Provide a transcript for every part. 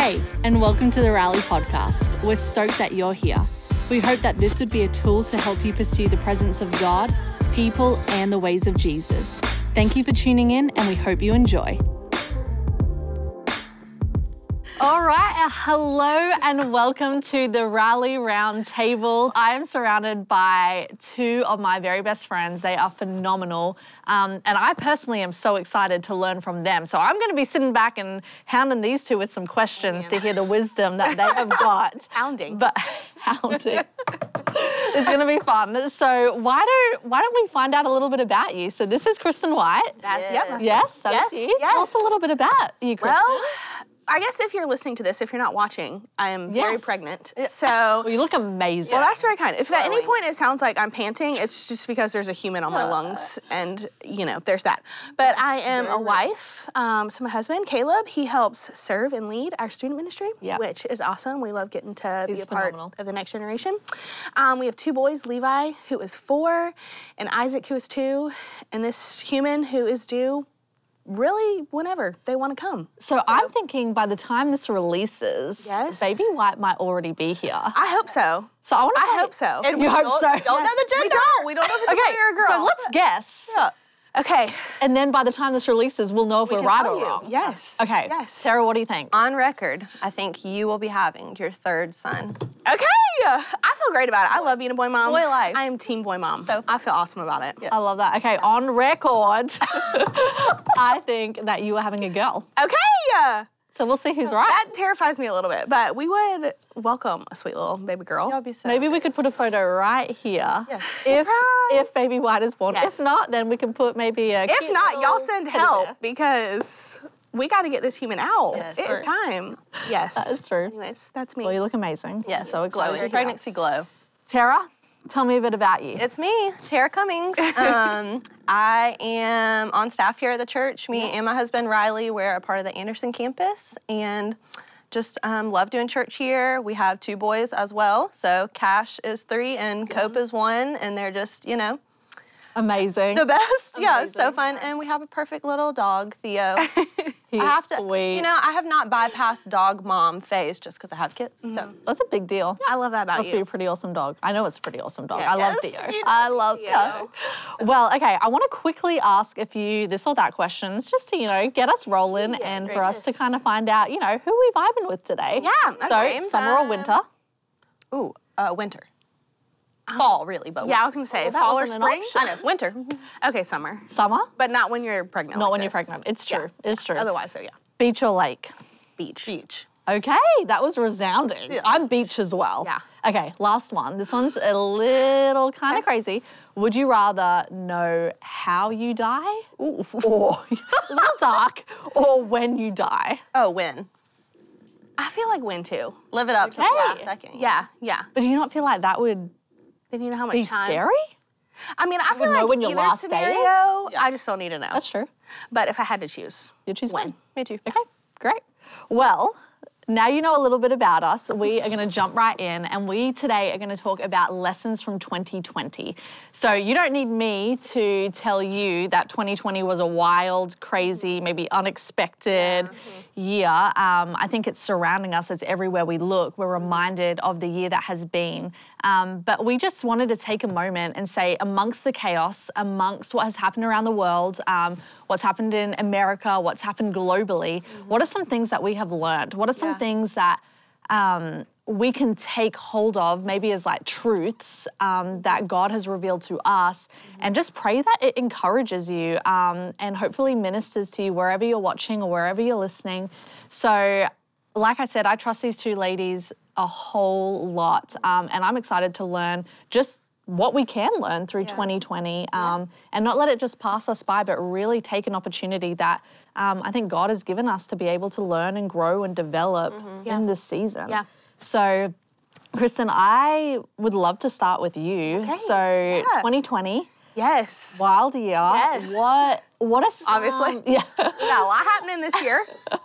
Hey, and welcome to the Rally Podcast. We're stoked that you're here. We hope that this would be a tool to help you pursue the presence of God, people, and the ways of Jesus. Thank you for tuning in, and we hope you enjoy. All right, uh, hello and welcome to the Rally Roundtable. I am surrounded by two of my very best friends. They are phenomenal, um, and I personally am so excited to learn from them. So I'm going to be sitting back and hounding these two with some questions to hear the wisdom that they have got. Hounding. But hounding. it's going to be fun. So why don't why don't we find out a little bit about you? So this is Kristen White. That- Yes. Yep. Yes, that is Yes, you. Tell us a little bit about you, Kristen. Well, I guess if you're listening to this, if you're not watching, I am very Yes. pregnant. So. Well, you look amazing. Well, that's very kind. If at any point it sounds like I'm panting, it's just because there's a human on my lungs, and you know, there's that. But I am a wife. Um, so my husband, Caleb, he helps serve and lead our student ministry, Yep. which is awesome. We love getting to He's be a part of the next generation. Um, we have two boys, Levi, who is four, and Isaac, who is two, and this human who is due. Really, whenever they want to come. So, I'm thinking by the time this releases, Yes. Baby White might already be here. I hope so. So I want to. I hope so. And You we hope don't- so. Don't know Yes. the we don't. We don't know if it's a Okay, boy or a girl. so let's guess. Yeah. Okay. And then by the time this releases, we'll know if we are right or you. wrong. Yes. Okay. Yes. Sarah, what do you think? On record, I think you will be having your third son. Okay. I feel great about it. I love being a boy mom. Boy life. I am team boy mom. So I feel awesome about it. I love that. Okay, on record, I think that you are having a girl. Okay. So we'll see who's right. That terrifies me a little bit, but we would welcome a sweet little baby girl. That'll be so. Maybe we could put a photo right here. Yes. If if baby white is born. Yes. If not, then we can put maybe a. if cute not, y'all send help bear. because we got to get this human out. Yes, it is true. time. Yes. That is true. Anyways, that's me. Well, you look amazing. Yes, so excited. glowing. to hear. Pregnancy glow. Tara, tell me a bit about you. It's me, Tara Cummings. Um, I am on staff here at the church. Me and my husband Riley, we're a part of the Anderson campus, and just um, love doing church here. We have two boys as well. So Cash is three and Cope is one, and they're just you know Amazing. the best. Yeah, it's so fun. And we have a perfect little dog, Theo. He's I have to, sweet. you know, I have not bypassed dog mom phase just because I have kids. So That's a big deal. I love that about Must you. Must be a pretty awesome dog. I know it's a pretty awesome dog. Yeah. I love Yes, Theo. you I love Theo. Theo. Well, okay, I want to quickly ask a few this or that questions just to, you know, get us rolling and for us to kind of find out, you know, who we vibing with today. Yeah, So, okay. summer or winter? Ooh, uh, winter. Um, fall, really, but yeah, I was gonna say fall or spring. I know, winter. Okay, summer, Summer? but not when you're pregnant. Not like when you're pregnant. It's Yeah. true. It's true. Otherwise, so yeah. Beach or lake? Beach. Beach. Okay, that was resounding. I'm beach as well. Yeah. Okay, last one. This one's a little kind of crazy. Would you rather know how you die, or a little dark, or when you die? Oh, when. I feel like when too. Live it up to the last second. Yeah, yeah. But do you not feel like that would Then you know how much be time. scary? I mean, I feel like when either is? scenario, Yeah. I just don't need to know. That's true. But if I had to choose, You choose When? when. Me too. Okay, great. Well, now you know a little bit about us. We are going to jump right in, and we today are going to talk about lessons from 2020. So you don't need me to tell you that 2020 was a wild, crazy, maybe unexpected year. Um, I think it's surrounding us. It's everywhere we look. We're reminded of the year that has been. Um, but we just wanted to take a moment and say, amongst the chaos, amongst what has happened around the world, um, what's happened in America, what's happened globally, what are some things that we have learned? What are some Yeah. things that um, we can take hold of, maybe as like truths um, that God has revealed to us, and just pray that it encourages you um, and hopefully ministers to you wherever you're watching or wherever you're listening. So, like I said, I trust these two ladies a whole lot, um, and I'm excited to learn just what we can learn through 2020 um, and not let it just pass us by, but really take an opportunity that um, I think God has given us to be able to learn and grow and develop in this season. Yeah. So, Kristen, I would love to start with you. Okay. So, yeah. 2020, yes. wild year. Yes. What? What are some, Obviously. Yeah. Got a lot happening this year.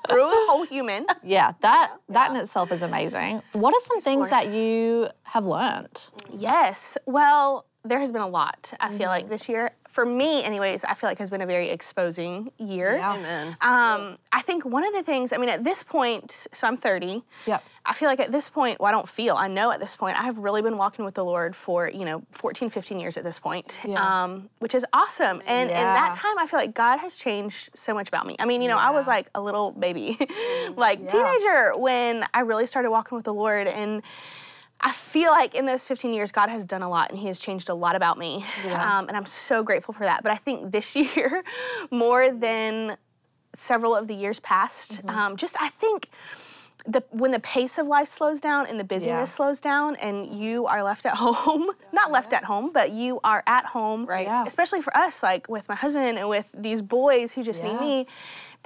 Grew a whole human. yeah. That that in itself is amazing. What are some things that you have learned? Yes. Well, there has been a lot. I feel Mm-hmm. like this year for me, anyways, I feel like has been a very exposing year. Yeah. Amen. Um, I think one of the things, I mean, at this point, so I'm 30. Yep. I feel like at this point, well, I don't feel, I know at this point, I have really been walking with the Lord for, you know, 14, 15 years at this point, Yeah. um, which is awesome. And in that time, I feel like God has changed so much about me. I mean, you know, I was like a little baby, like Yeah. teenager when I really started walking with the Lord. And I feel like in those 15 years, God has done a lot and He has changed a lot about me. Yeah. Um, and I'm so grateful for that. But I think this year, more than several of the years past, Mm-hmm. um, just I think the when the pace of life slows down and the busyness Yeah. slows down and you are left at home, not left at home, but you are at home, Right. Yeah. especially for us, like with my husband and with these boys who just Yeah. need me.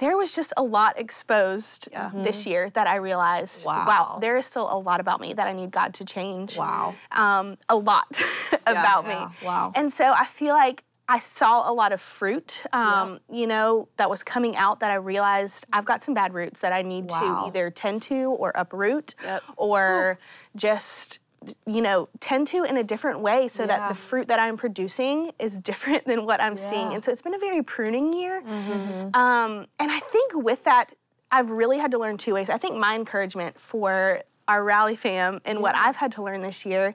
There was just a lot exposed this year that I realized, Mm-hmm. Wow. there is still a lot about me that I need God to change. Wow. Um, a lot about Yeah. me. Wow. And so I feel like I saw a lot of fruit, um, you know, that was coming out that I realized I've got some bad roots that I need Wow. to either tend to or uproot Yep. or just, you know, tend to in a different way so that the fruit that I'm producing is different than what I'm seeing. Yeah. Mm-hmm. And so it's been a very pruning year. Um, and I think with that, I've really had to learn two ways. I think my encouragement for our rally fam and what I've had to learn this year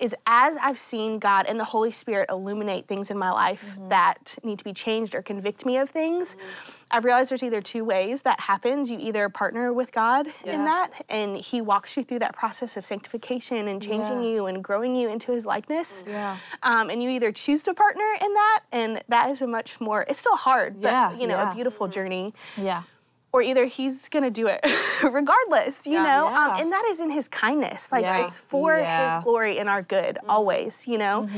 is as I've seen God and the Holy Spirit illuminate things in my life mm-hmm. that need to be changed or convict me of things, mm-hmm. I've realized there's either two ways that happens. You either partner with God Yeah. in that, and He walks you through that process of sanctification and changing Yeah. you and growing you into His likeness. Yeah. Um, and you either choose to partner in that, and that is a much more, it's still hard, but you know, a beautiful mm-hmm. journey Yeah. Or either he's gonna do it regardless, you know, Um, and that is in his kindness. Like Yeah. it's for Yeah. Mm-hmm. his glory and our good always, you know.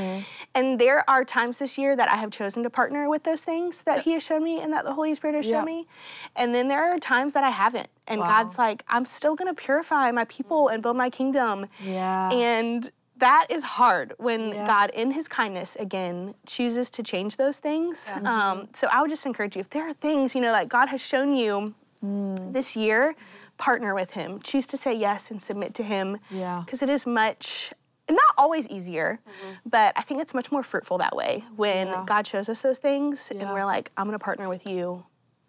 And there are times this year that I have chosen to partner with those things that he has shown me and that the Holy Spirit has shown me. And then there are times that I haven't. And Wow. God's like, I'm still gonna purify my people and build my kingdom. Yeah. And that is hard when Yeah. God, in His kindness, again, chooses to change those things. Um, so I would just encourage you if there are things, you know, that God has shown you Mm. this year, partner with Him. Choose to say yes and submit to Him. Yeah. Because it is much, not always easier, but I think it's much more fruitful that way when Yeah. God shows us those things and we're like, I'm going to partner with you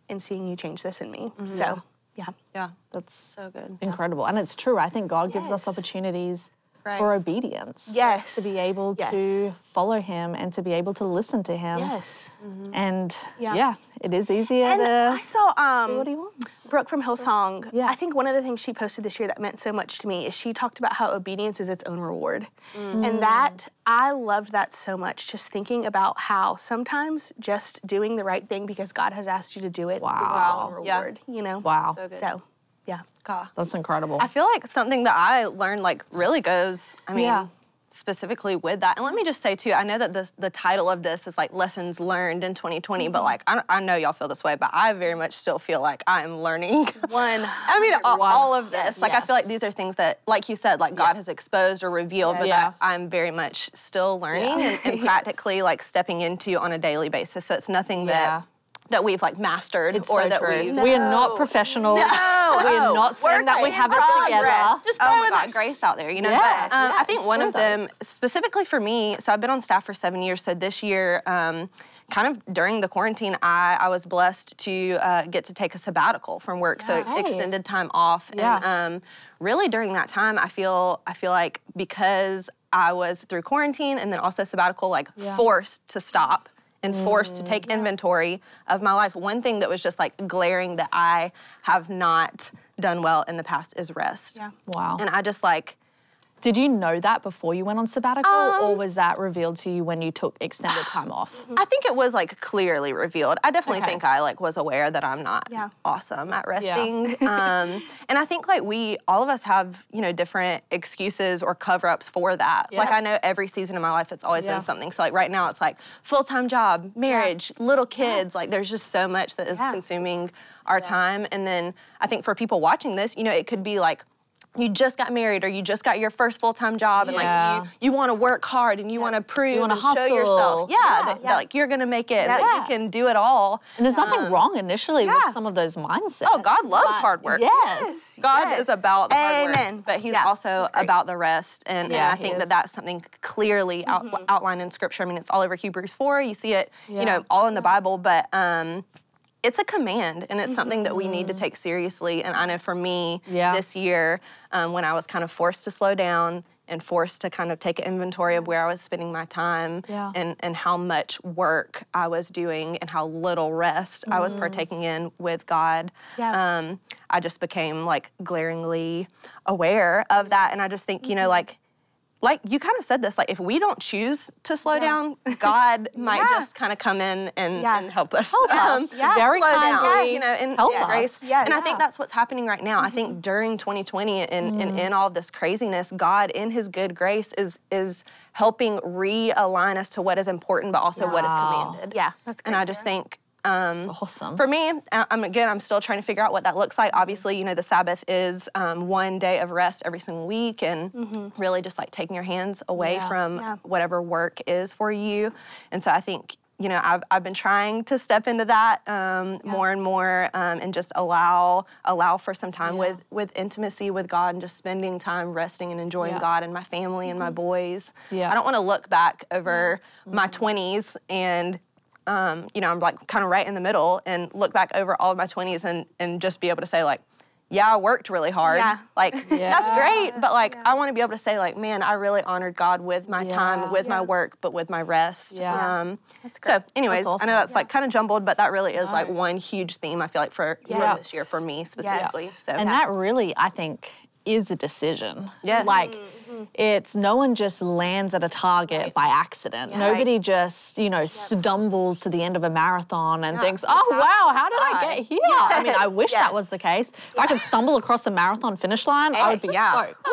in seeing you change this in me. So, yeah. Yeah. That's So good. incredible. And it's true. I think God gives us opportunities Right. for obedience. Yes. To be able Yes. to follow Him and to be able to listen to Him. Yes. And Yeah. yeah. it is easier And to I saw um, do what He wants. Brooke from Hillsong, Yeah. I think one of the things she posted this year that meant so much to me is she talked about how obedience is its own reward. Mm. And that, I loved that so much, just thinking about how sometimes just doing the right thing because God has asked you to do it is Wow. its own Yeah. reward, you know? Wow. So good. So, yeah. God. That's incredible. I feel like something that I learned like really goes, I mean, Yeah. specifically with that. And let me just say too, I know that the, the title of this is like lessons learned in 2020, but like I, I know y'all feel this way, but I very much still feel like I am learning. One. I mean, all, all of this. Yes. Like, I feel like these are things that, like you said, like God has exposed or revealed, but Yeah. that I'm very much still learning Yeah. and, and Yes. practically like stepping into on a daily basis. So it's nothing Yeah. that that we've like mastered It's or so that true. we've. We are not professional. No. professional. we are not saying that we Work in have it together. progress. just Oh my that grace out there, you know. Yes, but um, I think it's one true of though. them, specifically for me, so I've been on staff for seven years. So this year, um, kind of during the quarantine, I, I was blessed to uh, get to take a sabbatical from work, so Hey. extended time off. Yeah. And um, really during that time, I feel I feel like because I was through quarantine and then also sabbatical, like Yeah. forced to stop and forced to take mm-hmm. inventory of my life. One thing that was just like glaring that I have not done well in the past is rest. Yeah. Wow. And I just like, Did you know that before you went on sabbatical, Um, or was that revealed to you when you took extended time off? I think it was like clearly revealed. I definitely Okay. think I like was aware that I'm not Yeah. awesome at resting. um, and I think like we, all of us have, you know, different excuses or cover ups for that. Like I know every season of my life, it's always Yeah. been something. So like right now it's like full time job, marriage, little kids. Like there's just so much that is Yeah. consuming our time. And then I think for people watching this, you know, it could be like, you just got married or you just got your first full-time job and Yeah. like you, you want to work hard and you want to prove wanna and show yourself yeah, Yeah, that, yeah. that, like you're gonna make it that you can do it all And there's nothing um, wrong initially yeah. with some of those mindsets. oh god loves but- hard work Yes. God Yes. is about the hard work, but He's Yeah, also about the rest. And, Yeah, and I think is. that that's something clearly out, mm-hmm. outlined in Scripture. I mean, it's all over Hebrews 4. You see it, Yeah. you know, all in the Bible, but um, it's a command and it's something that we need to mm-hmm. take seriously. And I know for me Yeah. this year, um, when I was kind of forced to slow down and forced to kind of take an inventory of where I was spending my time Yeah. and, and how much work I was doing and how little rest I Mm. was partaking in with God. Yeah. Um, I just became like glaringly aware of that. And I just think, you know, like, like you kind of said this, like if we don't choose to slow down, God might Yeah. just kind of come in and, Yeah. and help us. Help us. Um, yeah. Very slow kindly you know, in help us. grace. Yes. And I think that's what's happening right now. I think mm-hmm. during 2020 and, and mm. in all of this craziness, God in his good grace is is helping realign us to what is important, but also what is commanded. Yeah, that's And I just think um, It's awesome. for me, I'm again, I'm still trying to figure out what that looks like. Obviously, you know, the Sabbath is um, one day of rest every single week, and really just like taking your hands away Yeah. from Yeah. whatever work is for you. And so I think, you know, I've, I've been trying to step into that um, more and more, um, and just allow allow for some time Yeah. with with intimacy with God and just spending time resting and enjoying Yeah. God and my family and my boys. Yeah. I don't want to look back over my 20s and um, you know, I'm like kind of right in the middle and look back over all of my 20s and, and just be able to say, like, yeah, I worked really hard. Yeah. Like, that's great. But like, I want to be able to say, like, man, I really honored God with my Yeah. time, with my work, but with my rest. Yeah. Um, That's so, anyways, That's I know awesome. that's like kind of jumbled, but that really is like one huge theme I feel like for, for Yes. this year for me specifically. Yes. So, And that really, I think, is a decision. Yes. Like, it's no one just lands at a target by accident. Nobody just, you know, stumbles to the end of a marathon and thinks, oh, wow, how did I get here? I mean, I Yes, wish that was the case. If I could stumble across a marathon finish line, I would be Yeah. stoked.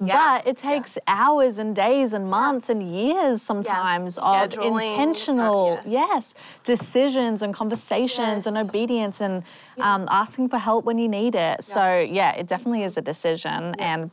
But it takes hours and days and months and years sometimes of intentional, time, yes. yes, decisions and conversations and obedience and um, asking for help when you need it. So yeah, it definitely is a decision, and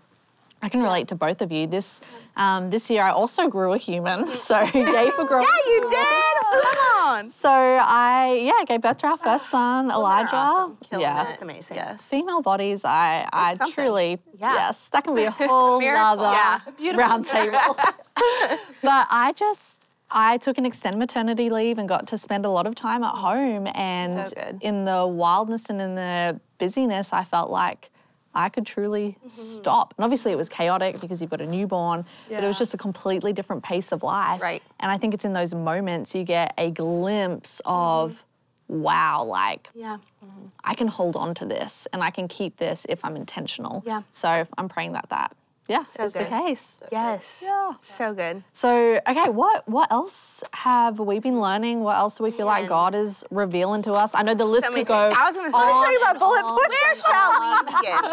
I can relate to both of you. This um, this year, I also grew a human, so yay for growing. Yeah, you did. Come on. So I yeah gave birth to our first son, Elijah. awesome. yeah. it. That's amazing. Yes. Female bodies, I, I truly, Yeah. yes, that can be a whole other nother Yeah. Beautiful. round table. but I just, I took an extended maternity leave and got to spend a lot of time at home. And So in the wildness and in the busyness, I felt like I could truly Mm-hmm. stop. And obviously, it was chaotic because you've got a newborn, but it was just a completely different pace of life. Right. And I think it's in those moments you get a glimpse of, wow, like Yeah. I can hold on to this and I can keep this if I'm intentional. Yeah. So I'm praying that that, yeah, So is the good. case. Yes. Yeah. So good. So, okay, what what else have we been learning? What else do we feel like God is revealing to us? I know the list many could go. things. I was gonna say- on Show you my bullet on. point. Where shall we begin?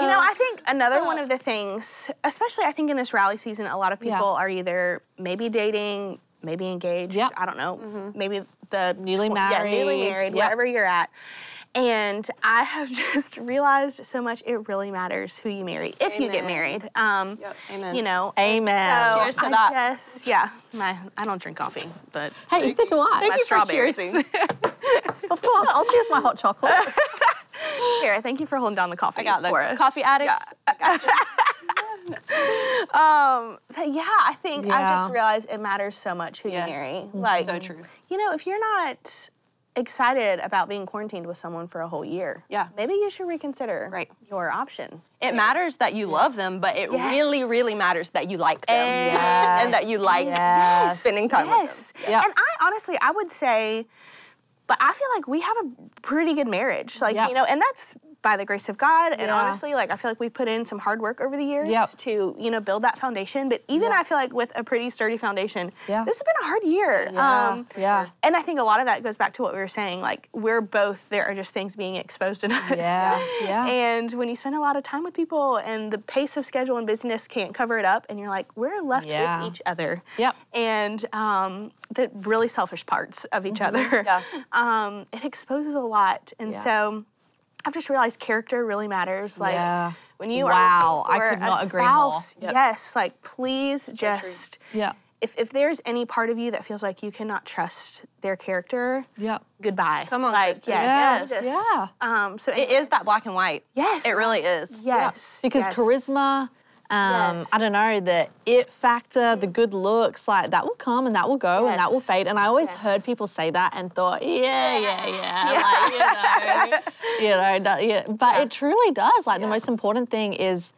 you know, I think another one of the things, especially I think in this rally season, a lot of Yeah. people are either maybe dating, maybe engaged. Yep. I don't know. Mm-hmm. Maybe the Newly tw- Yeah, newly married. married, Yep. wherever you're at. And I have just realized so much. It really matters who you marry if you get married. Um, Yep, amen. You know. Amen. So Cheers to I that. Just, yeah. My I don't drink coffee, but Hey, neither do I. my strawberries. Of course, I'll choose my hot chocolate. Here, thank you for holding down the coffee I got the for us. coffee addicts. Um, but yeah, I think I just realized it matters so much who Yes. you marry. Like, So true. you know, if you're not excited about being quarantined with someone for a whole year, Yeah. maybe you should reconsider Right. your option. It matters that you love them, but it really, Yes. really matters that you like them Yes. and that you like Yes. spending time with them. Yep. And I honestly, I would say, but I feel like we have a pretty good marriage. Like, Yep. you know, and that's by the grace of God. And Yeah. honestly, like I feel like we've put in some hard work over the years Yep. to, you know, build that foundation. But even Yep. I feel like with a pretty sturdy foundation, Yeah. this has been a hard year. Um, Yeah. Yeah. And I think a lot of that goes back to what we were saying. Like we're both there are just things being exposed in us. Yeah, yeah. And when you spend a lot of time with people and the pace of schedule and business can't cover it up, and you're like, we're left Yeah. with each other. Yep. And um, the really selfish parts of each other. Mm-hmm. Yeah. Um, it exposes a lot. And Yeah. so I've just realized character really matters. Like Yeah. when you Wow, are I looking for could not a agree more. spouse, yes, like please just Yeah. if if there's any part of you that feels like you cannot trust their character, Yeah. goodbye. Come on, like Kristen. yes, Yes. just- Yeah. Um, so It is that black and white. Yes, It really is. Yes, Because yes. charisma, um, Yes. I don't know, the it factor, the good looks, like that will come and that will go and that will fade. And I always Yes. heard people say that and thought, yeah, yeah, yeah, like you know, you know, that- yeah. But it truly does. Like the most important thing is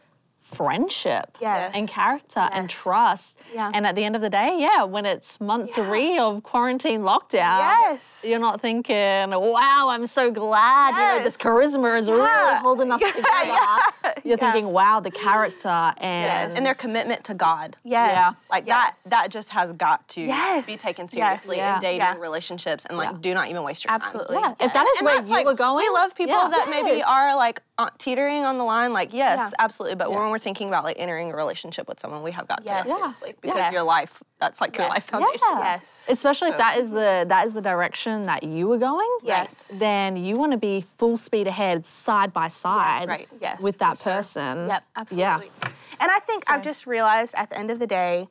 friendship Yes. and character and trust. Yeah. And at the end of the day, yeah, when it's month three of quarantine lockdown, Yes. you're not thinking, wow, I'm so glad, you know, this charisma is really holding us together. You're thinking, wow, the character and Yes. And their commitment to God. Yes, Like yes. that that just has got to Yes. be taken Yes. seriously Yeah. in dating Yeah. relationships and like Yeah. do not even waste your Absolutely. time. Yeah, if that is And where you like, were going, We love people yeah. that maybe Yes. are like Uh, teetering on the line. Like, yes, Yeah. absolutely. But when we're thinking about like entering a relationship with someone, we have got Yes. to Yeah. seriously because Yes. your life, that's like your life Yes. foundation. Yeah. Yes. Especially if that is the that is the direction that you were going. Yes. Then you want to be full speed ahead, side by side, yes. Right. Yes, with for that sure. person. Yep, absolutely. Yeah. And I think I've just realized at the end of the day,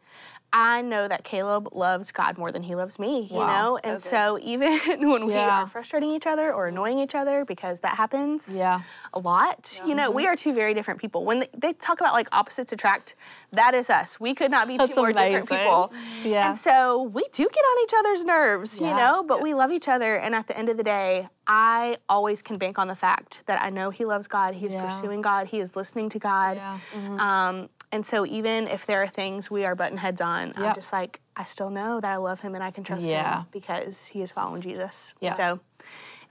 I know that Caleb loves God more than he loves me, you Wow, know? so and good. so even when we Yeah. are frustrating each other or annoying each other, because that happens Yeah. a lot, you know, we are two very different people. When they, they talk about like opposites attract, that is us. We could not be That's two more different amazing. people. Yeah. And so we do get on each other's nerves, you know, but we love each other. And at the end of the day, I always can bank on the fact that I know he loves God, he's Yeah. pursuing God, he is listening to God. Yeah. Um, and so even if there are things we are button heads on, I'm just like, I still know that I love him and I can trust Yeah. him because he is following Jesus. Yeah. So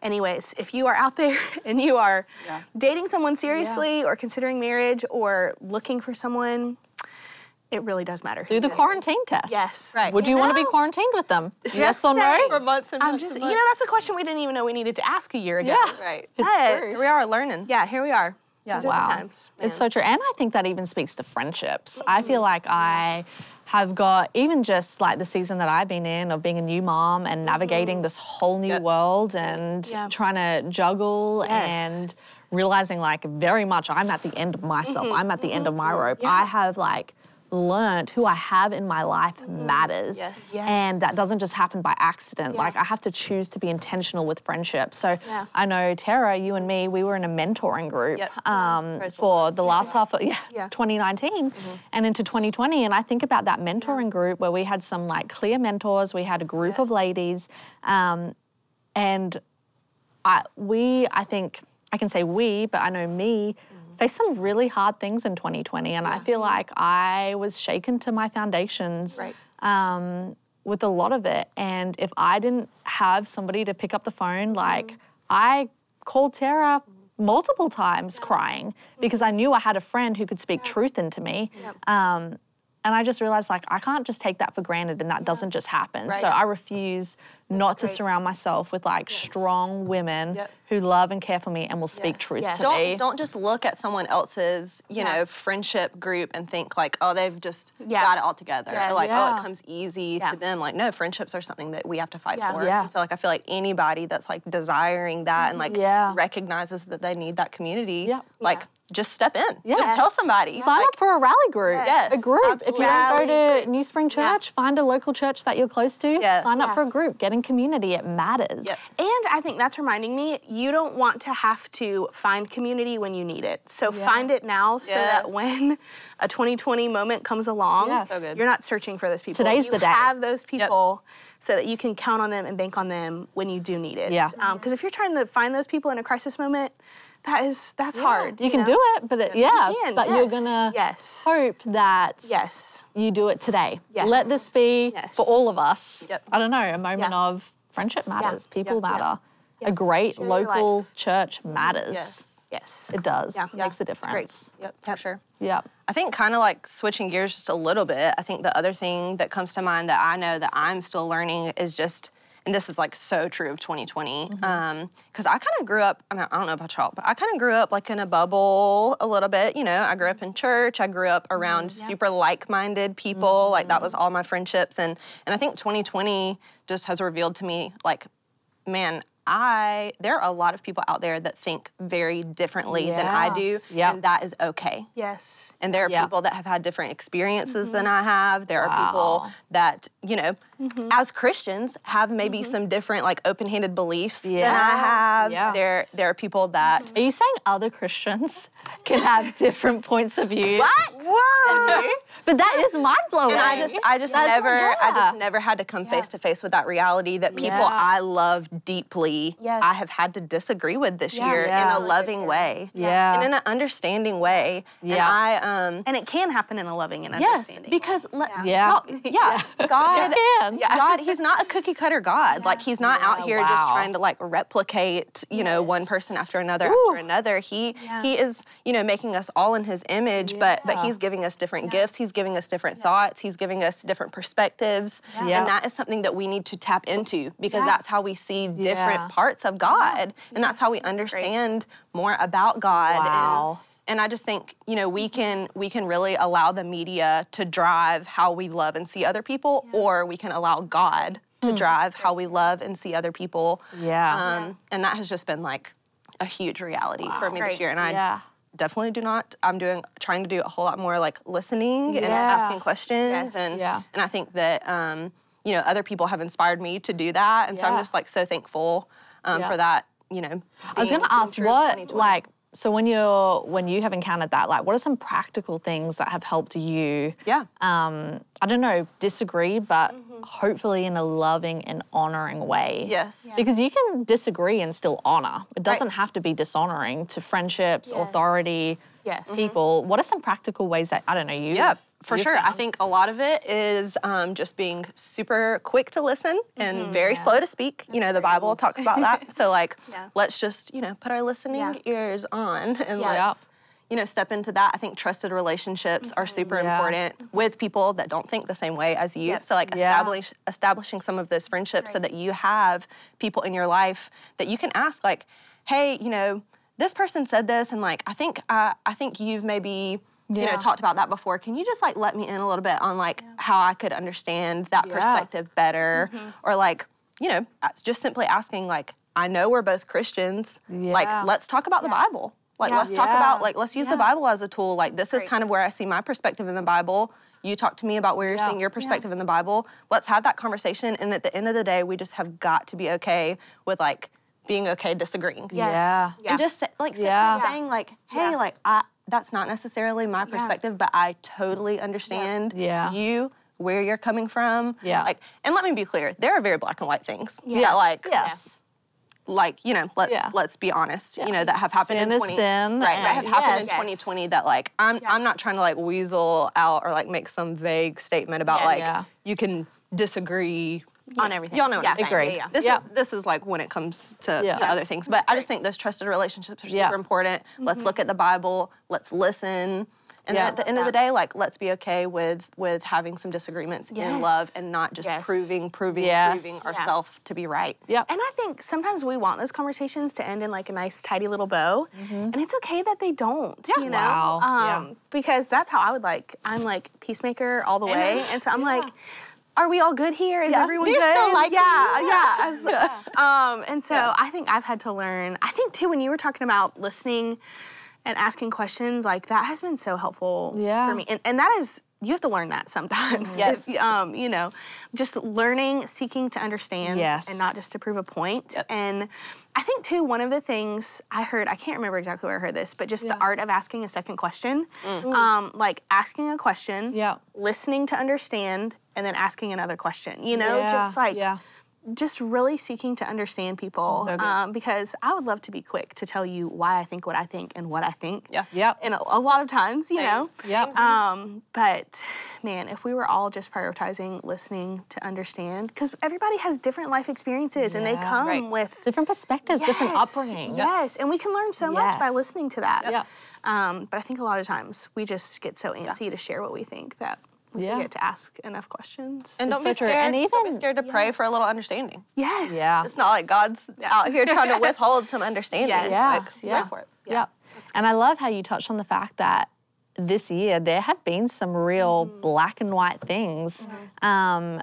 anyways, if you are out there and you are dating someone seriously or considering marriage or looking for someone, it really does matter. Do the quarantine test. Yes. Right. Would you, You want to be quarantined with them? yes or no? saying. For months and I'm months just, and you know, that's a question we didn't even know we needed to ask a year ago. Yeah. Right. It's But- true. Here we are learning. Yeah, here we are. Yeah. These are Wow. times. It's so true. And I think that even speaks to friendships. I mm-hmm. feel like I have got, even just like the season that I've been in of being a new mom and mm-hmm. navigating this whole new Yep. world and Yeah. trying to juggle Yes. and realizing like very much I'm at the end of myself. Mm-hmm. I'm at the end of my rope. I have like learned who I have in my life matters. Yes. And that doesn't just happen by accident. Yeah. Like I have to choose to be intentional with friendship. So Yeah. I know Tara, you and me, we were in a mentoring group Yep. um, for the last half of yeah, Yeah. 2019 and into 2020. And I think about that mentoring group where we had some like clear mentors. We had a group of ladies, um, and I we I think I can say we, but I know me. Faced some really hard things in 2020, and I feel like I was shaken to my foundations Right. um, with a lot of it. And if I didn't have somebody to pick up the phone, like I called Tara multiple times crying because I knew I had a friend who could speak truth into me. Um, and I just realized like I can't just take that for granted and that doesn't just happen. So I refuse not to surround myself with like strong women Yep. who love and care for me and will speak Yes. truth Yes. to don't me. don't just look at someone else's you Yeah. know friendship group and think like oh they've just Yeah. got it all together Yes. or like oh it comes easy Yeah. to them like no friendships are something that we have to fight Yeah. for Yeah. And so like i feel like anybody that's like desiring that and like Yeah. recognizes that they need that community Yeah. like Yeah. just step in just tell somebody Sign Like, up for a rally group. Yes, a group. absolutely. If you don't go to New Spring Yeah. Church, find a local church that you're close to. Yes. Sign up Yeah. for a group. Get in community. It matters. Yep. And I think that's reminding me, you don't want to have to find community when you need it. So find it now so that when a 2020 moment comes along, Yeah. So good. you're not searching for those people. Today's you the day. have those people so that you can count on them and bank on them when you do need it. Yeah. Um, because if you're trying to find those people in a crisis moment, that is that's hard. You, can know? do it, but it, yeah, You can, but yes, you're gonna yes. hope that Yes. you do it today. Yes. Let this be Yes. for all of us. Yep. I don't know, a moment Yeah. of friendship matters. People Yeah. matter. Yeah. A great Share local church matters. yes Yes. It does. Yeah. It makes a it's great difference. yep for sure Yeah. I think kind of like switching gears just a little bit. I think the other thing that comes to mind that I know that I'm still learning is just, and this is like so true of 2020, because mm-hmm. um, I kind of grew up. I mean, I don't know about y'all, but I kind of grew up like in a bubble a little bit. You know, I grew up in church. I grew up mm-hmm, around super like-minded people. Like that was mm-hmm. all my friendships, and and I think 2020 just has revealed to me like man, I there are a lot of people out there that think very differently than I do, Yep. and that is okay. Yes. And there are Yeah. people that have had different experiences than mm-hmm. I have. There are people that, you know, mm-hmm. as Christians have maybe mm-hmm. some different like open-handed beliefs than I Yeah. have. Yes. There there are people that Are you saying other Christians can have different points of view? What? Whoa! But that is mind blowing. and I just I just That's- never I just never had to come face to face with that reality that people Yeah. I love deeply Yes. I have had to disagree with this Yeah. year Yeah. in a loving way. Yeah. And in an understanding way. Yeah. And I um And it can happen in a loving and Yes, understanding. because le- Yeah. God- yeah, God, It can. God, He's not a cookie cutter God. Like He's not out Yeah, here just trying to like replicate, you know, one person after another Ooh. after another. He Yeah. He is, you know, making us all in His image, but but He's giving us different gifts. He's giving us different thoughts. He's giving us different perspectives, Yeah. and that is something that we need to tap into because Yeah. that's how we see different Yeah. parts of God, and that's how we understand more about God. and- Wow. and I just think, you know, we can we can really allow the media to drive how we love and see other people, or we can allow God to drive how we love and see other people. Yeah. Um, and that has just been like a huge reality for me this year. And I Yeah. Definitely do not. I'm doing trying to do a whole lot more like listening and asking questions, Yes. and Yeah. and I think that um, you know other people have inspired me to do that, and so I'm just like so thankful um, Yeah. for that. You know, I was going to ask what like so when you're when you have encountered that like what are some practical things that have helped you yeah. um I don't know disagree but hopefully in a loving and honoring way. Yes. Yeah. Because you can disagree and still honor. It doesn't have to be dishonoring to friendships, Yes. authority, Yes. people. What are some practical ways that I don't know you Yeah, for you sure. I think a lot of it is um, just being super quick to listen and very slow to speak. you know, the Bible talks about that. So, like, Yeah. let's just, you know, put our listening Yeah. ears on and Yeah. let's, you know, step into that. I think trusted relationships are super Yeah. important with people that don't think the same way as you. Yep. So, like, Yeah. establish, establishing some of those friendships so that you have people in your life that you can ask, like, hey, you know, this person said this, and like, I think, uh, I think you've maybe, you know, talked about that before. Can you just like let me in a little bit on like how I could understand that Yeah. perspective better, Mm-hmm. or like, you know, uh, just simply asking like, I know we're both Christians. Yeah. Like, let's talk about the Bible. Like, Yeah. let's talk Yeah. about like, let's use the Bible as a tool. Like, this is great. kind of where I see my perspective in the Bible. You talk to me about where you're Yeah. seeing your perspective in the Bible. Let's have that conversation. And at the end of the day, we just have got to be okay with like being okay disagreeing. Yes. Yeah. Yeah. And just like simply Yeah. saying like, hey, Yeah. like I that's not necessarily my perspective, but I totally understand Yeah. you where you're coming from. Yeah. Like, and let me be clear, there are very black and white things Yes. that like Yes. like you know let's Yeah. let's be honest you know that have happened Sin in 20 sin, right that have happened yes. in 2020 that like I'm I'm not trying to like weasel out or like make some vague statement about Yes. like Yeah. you can disagree On everything. Y'all know what Yeah. I'm saying. Agree. Yeah, yeah. This Yeah. is this is like when it comes to, Yeah. to other things. But I just think those trusted relationships are super important. Yeah. important. Let's look at the Bible. Let's listen. And Yeah. then at the end of the day, like let's be okay with with having some disagreements in love and not just Yes. proving, proving, Yes. proving Yeah. ourselves to be right. Yep. And I think sometimes we want those conversations to end in like a nice, tidy little bow, and it's okay that they don't. Yeah. You know, Wow. Yeah. um, because that's how I would like. I'm like peacemaker all the way, and so I'm like. Are we all good here? Is Yeah. everyone Do you good? still like yeah, me? yeah. Was like- um, and so I think I've had to learn. I think too when you were talking about listening and asking questions, like that has been so helpful Yeah. for me. And, and that is you have to learn that sometimes. Yes. If, um, you know, just learning, seeking to understand, Yes. and not just to prove a point. Yep. And I think too, one of the things I heard, I can't remember exactly where I heard this, but just the art of asking a second question. Um, like asking a question, Yeah. listening to understand, and then asking another question. You know, Yeah, just like yeah. Just really seeking to understand people. So good. um, because I would love to be quick to tell you why I think what I think and what I think. Yeah. Yep. And a, a lot of times, you Same. know. Yep. Um, but man, if we were all just prioritizing listening to understand, because everybody has different life experiences and they come Right. with Different perspectives, different Yes, upbringings. Yes, and we can learn so much by listening to that. Yep. Um, but I think a lot of times we just get so antsy to share what we think that we Yeah. forget to ask enough questions. And don't so be scared. And don't be scared to pray for a little understanding. yes. Yeah. It's not like God's out here trying to withhold some understanding. Yes. Yes, Like, yeah. pray for it. Yeah. And I love how you touched on the fact that this year there have been some real Mm-hmm. black and white things. Um,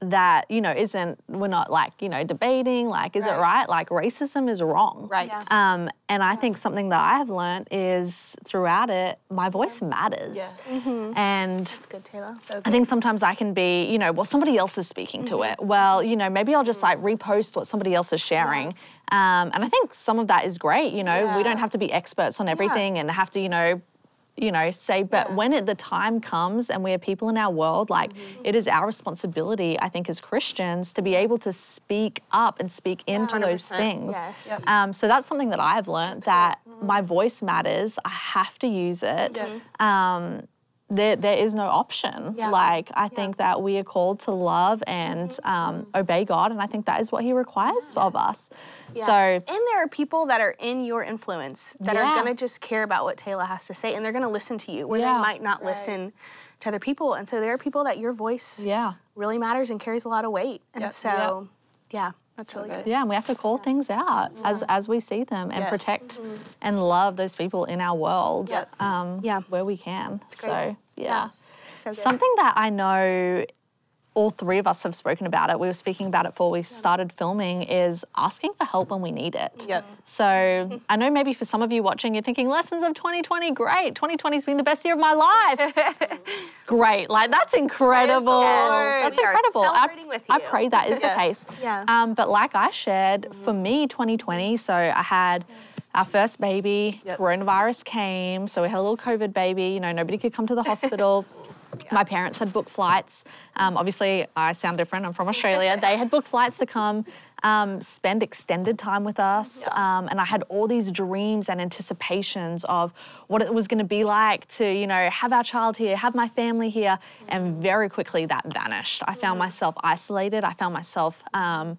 that you know isn't we're not like you know debating like is it right like racism is wrong Right. Yeah. um, and I think something that I have learned is throughout it, my voice matters. Yes. And It's good, Taylor. so I think sometimes I can be, you know, well, somebody else is speaking to it. Well, you know, maybe I'll just like repost what somebody else is sharing. Um, and I think some of that is great. You know, we don't have to be experts on everything and have to, you know, you know, say, but when it, the time comes and we are people in our world, like it is our responsibility, I think, as Christians, to be able to speak up and speak into those things. Yes. Yep. Um, so that's something that I've learned that my voice matters. I have to use it. Um, there, there is no option. Yeah. Like, I think that we are called to love and um, obey God, and I think that is what He requires of us. So, and there are people that are in your influence that Yeah. are going to just care about what Taylor has to say and they're going to listen to you where Yeah. they might not listen to other people. And so there are people that your voice yeah. really matters and carries a lot of weight. And Yep. so, yeah, that's really good. good. Yeah, and we have to call things out as, as we see them and Yes. protect and love those people in our world Yep. um, Yeah. where we can. So, great. yeah. So good. Something that I know all three of us have spoken about it, we were speaking about it before we started filming, is asking for help when we need it. Yep. So I know maybe for some of you watching, you're thinking, lessons of 2020, great. 2020's been the best year of my life. great. Like, that's incredible. Lord. That's We are incredible. I, celebrating with I pray that is the case. Yeah. Um, but like I shared, for me, 2020, so I had our first baby, Yep. coronavirus came, so we had a little COVID baby, you know, nobody could come to the hospital. My parents had booked flights. Um, obviously, I sound different. I'm from Australia. They had booked flights to come um, spend extended time with us. Um, and I had all these dreams and anticipations of what it was going to be like to, you know, have our child here, have my family here. And very quickly that vanished. I found myself isolated. I found myself. Um,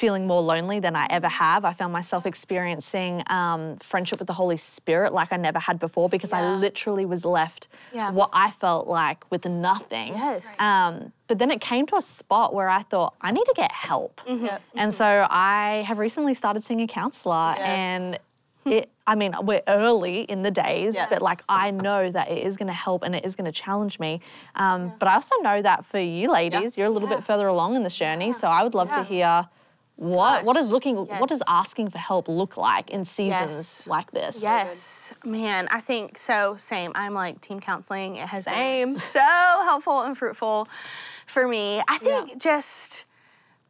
feeling more lonely than I ever have. I found myself experiencing um, friendship with the Holy Spirit like I never had before because I literally was left Yeah. what I felt like with nothing. Yes. Um, but then it came to a spot where I thought, I need to get help. Yep. And so I have recently started seeing a counselor yes. and it I mean, we're early in the days, Yeah. but like I know that it is going to help and it is going to challenge me. Um, But I also know that for you ladies, you're a little bit further along in this journey. So I would love to hear what what Gosh, is looking what does asking for help look like in seasons Yes. like this? Yes, man. I think so. Same. I'm like team counseling. It has Same. been so helpful and fruitful for me. I think just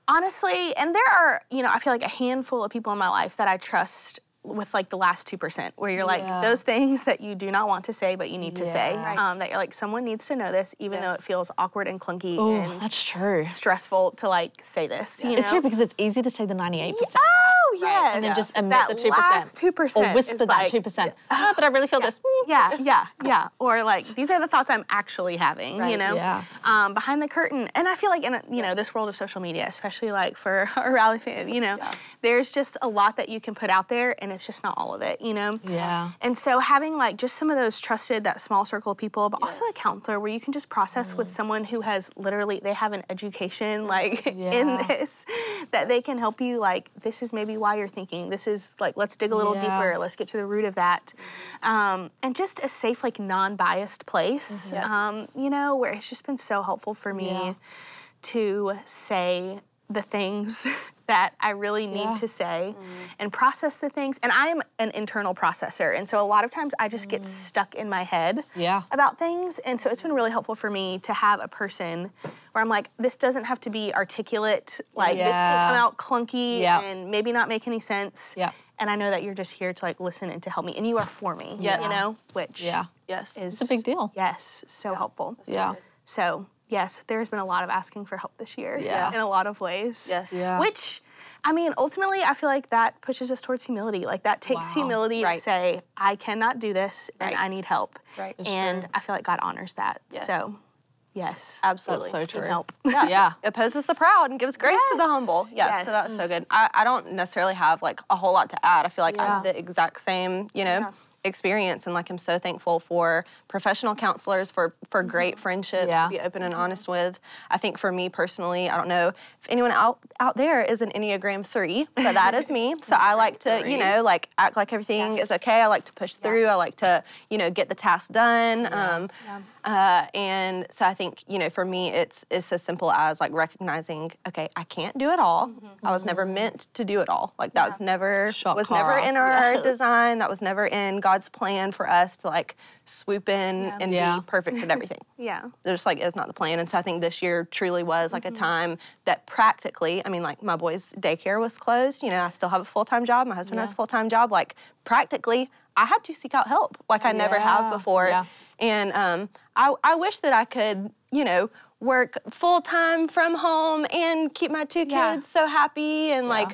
honestly, and there are, you know, I feel like a handful of people in my life that I trust with like the last 2% where you're like Yeah. those things that you do not want to say but you need to say Yeah. Um, that you're like someone needs to know this even though it feels awkward and clunky Oh, and that's true. stressful to like say this you It's true because it's easy to say the 98%. Oh yes And then just admit that the 2%. last 2% Or whisper is that like, 2%. "Ah, but I really feel this. yeah, yeah, yeah. Or like these are the thoughts I'm actually having, you know, Yeah. um, behind the curtain. And I feel like in a, you know this world of social media, especially like for our rally fan, you know, there's just a lot that you can put out there, and it's just not all of it, you know. Yeah. And so having like just some of those trusted, that small circle of people, but also a counselor where you can just process with someone who has literally they have an education like in this that they can help you like this is maybe why you're thinking this is like let's dig a little Yeah. deeper let's get to the root of that um, and just a safe like non-biased place Yep. um, you know where it's just been so helpful for me Yeah. to say the things that I really need Yeah. to say mm. and process the things. And I'm an internal processor. And so a lot of times I just get mm. stuck in my head Yeah. about things. And so it's been really helpful for me to have a person where I'm like, this doesn't have to be articulate. Like this can come out clunky Yeah. and maybe not make any sense. Yeah. And I know that you're just here to like listen and to help me. And you are for me. Yeah. You know, which Yeah. Yes. is a big deal. Yes, so helpful. Yeah. So yes, there's been a lot of asking for help this year. Yeah. In a lot of ways. Yes. Yeah. Which, I mean, ultimately, I feel like that pushes us towards humility. Like that takes Wow. humility Right. to say, I cannot do this and I need help. Right. It's And true. I feel like God honors that. Yes. So, yes. Absolutely. That's so Need true. help. Yeah. Yeah. Opposes the proud and gives grace to the Yes. humble. Yeah. So that's so good. I, I don't necessarily have like a whole lot to add. I feel like Yeah. I'm the exact same, you know. Yeah. experience and like I'm so thankful for professional counselors for for great friendships Yeah. to be open and honest with. I think for me personally, I don't know if anyone out out there is an Enneagram 3, but that is me. So I like to, you know, like act like everything is okay. I like to push through. I like to, you know, get the task done. Um uh, and so I think, you know, for me, it's it's as simple as like recognizing, okay, I can't do it all. Mm-hmm. I was never mm-hmm. meant to do it all. Like that was never Shock was never horror. in our Yes. design. That was never in God's plan for us to like swoop in and Yeah. be perfect at everything. Yeah. There just like is not the plan. And so I think this year truly was like a mm-hmm. time that practically, I mean, like my boys' daycare was closed. You know, I still have a full time job. My husband has a full time job. Like practically, I had to seek out help like I never have before. Yeah. And um, I, I wish that I could, you know, work full time from home and keep my two kids Yeah. so happy and like.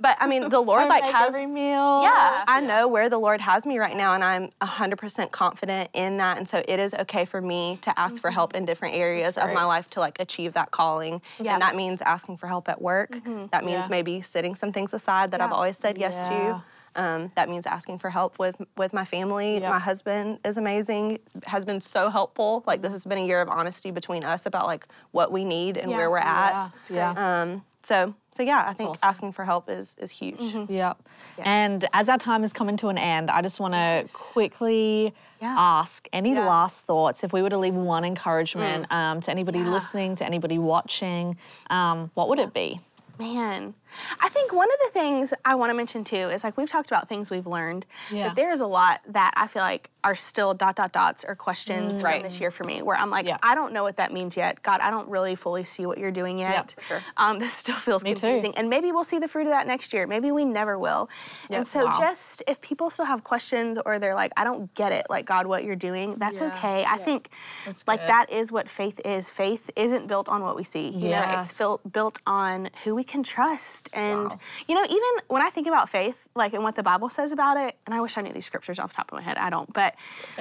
But I mean, the Lord like has every meal. yeah, I know where the Lord has me right now, and I'm 100% confident in that. And so it is okay for me to ask for help in different areas of my life to like achieve that calling. Yeah. And that means asking for help at work. That means Yeah. maybe setting some things aside that I've always said yes Yeah. to. Um, that means asking for help with with my family. Yep. My husband is amazing, has been so helpful. Like this has been a year of honesty between us about like what we need and Yeah. where we're Yeah. at. Yeah. Um, so so yeah, I think awesome. asking for help is is huge. Yep. And as our time is coming to an end, I just want to quickly Yeah. ask any Yeah. last thoughts. If we were to leave one encouragement Mm. um, to anybody listening, to anybody watching, um, what would it be? Man, I think one of the things I want to mention too is like we've talked about things we've learned, Yeah. but there is a lot that I feel like are still dot dot dots or questions from Right. this year for me where I'm like, Yeah. I don't know what that means yet. God, I don't really fully see what you're doing yet. sure. um, this still feels Me too. confusing, and maybe we'll see the fruit of that next year. Maybe we never will. And so, Wow. just if people still have questions or they're like, I don't get it, like God, what you're doing, that's Yeah. okay. I think like good. that is what faith is. Faith isn't built on what we see. You know, it's Yes. fil- built on who we can trust. And, you know, even when I think about faith, like, and what the Bible says about it, and I wish I knew these scriptures off the top of my head, I don't, but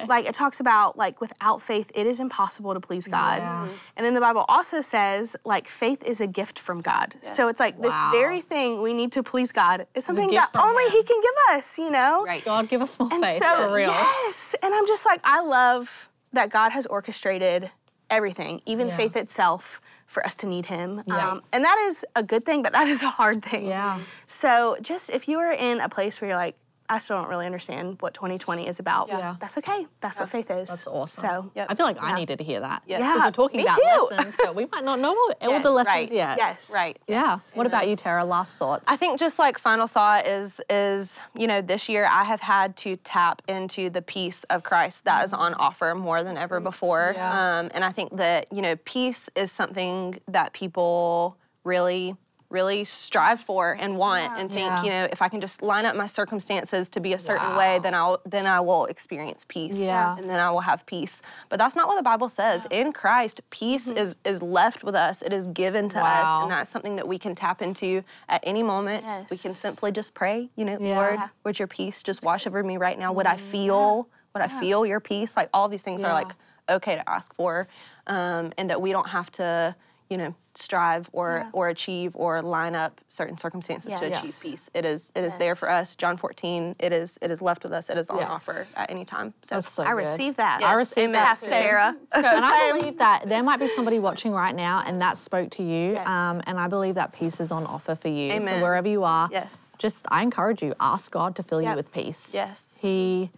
like, it talks about, like, without faith, it is impossible to please God. Yeah. And then the Bible also says, like, faith is a gift from God. So it's like Wow. this very thing we need to please God is something that only Him. He can give us, you know? Right. God, give us more And faith so, for real. yes. And I'm just like, I love that God has orchestrated everything, even Yeah. faith itself, for us to need Him. Yeah. Um, and that is a good thing, but that is a hard thing. Yeah. So just if you are in a place where you're like, I still don't really understand what 2020 is about, Yeah. that's okay. That's what faith is. That's awesome. So, Yep. I feel like I needed to hear that. Yes. Because Yeah, we're talking me about too. lessons, but we might not know all Yes, the lessons right. yet. yes. Right. Yeah. What about you, Tara? Last thoughts? I think just like final thought is is you know this year I have had to tap into the peace of Christ that is on offer more than ever before, Yeah. um, and I think that you know peace is something that people really really strive for and want and think Yeah. you know if I can just line up my circumstances to be a certain way then I'll then I will experience peace. Yeah. and then I will have peace. But that's not what the Bible says. In Christ peace is is left with us. It is given to us. And that's something that we can tap into at any moment. We can simply just pray, you know, Yeah. Lord, would your peace just wash over me right now? Would I feel, would I feel your peace? Like all these things Yeah. are like okay to ask for, um, and that we don't have to, you know, strive or or achieve or line up certain circumstances to Yes. achieve peace. It is it is there for us. John 14. It is it is left with us. It is on Yes. offer at any time. So, That's so I good. receive that. I receive amen. that Pastor. Tara. And I believe that there might be somebody watching right now and that spoke to you. Yes. Um, and I believe that peace is on offer for you. So wherever you are, Yes. just I encourage you, ask God to fill you with peace. Yes. He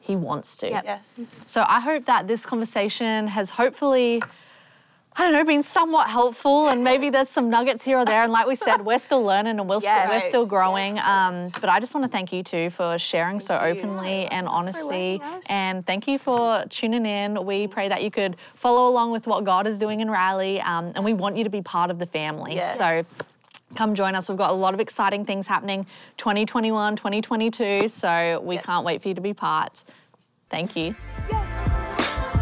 He wants to. Yep. yes. So I hope that this conversation has hopefully, I don't know, been somewhat helpful, and maybe there's some nuggets here or there. And like we said, we're still learning and we're, still, we're still growing. Yes, um. But I just want to thank you too for sharing so openly and honestly, and thank you for tuning in. We pray that you could follow along with what God is doing in Raleigh, um, and we want you to be part of the family. Yes. So come join us. We've got a lot of exciting things happening 2021, 2022. So we can't wait for you to be part. Thank you.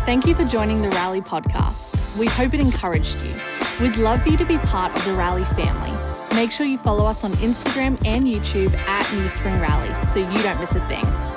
Thank you for joining the Rally podcast. We hope it encouraged you. We'd love for you to be part of the Rally family. Make sure you follow us on Instagram and YouTube at New Spring Rally so you don't miss a thing.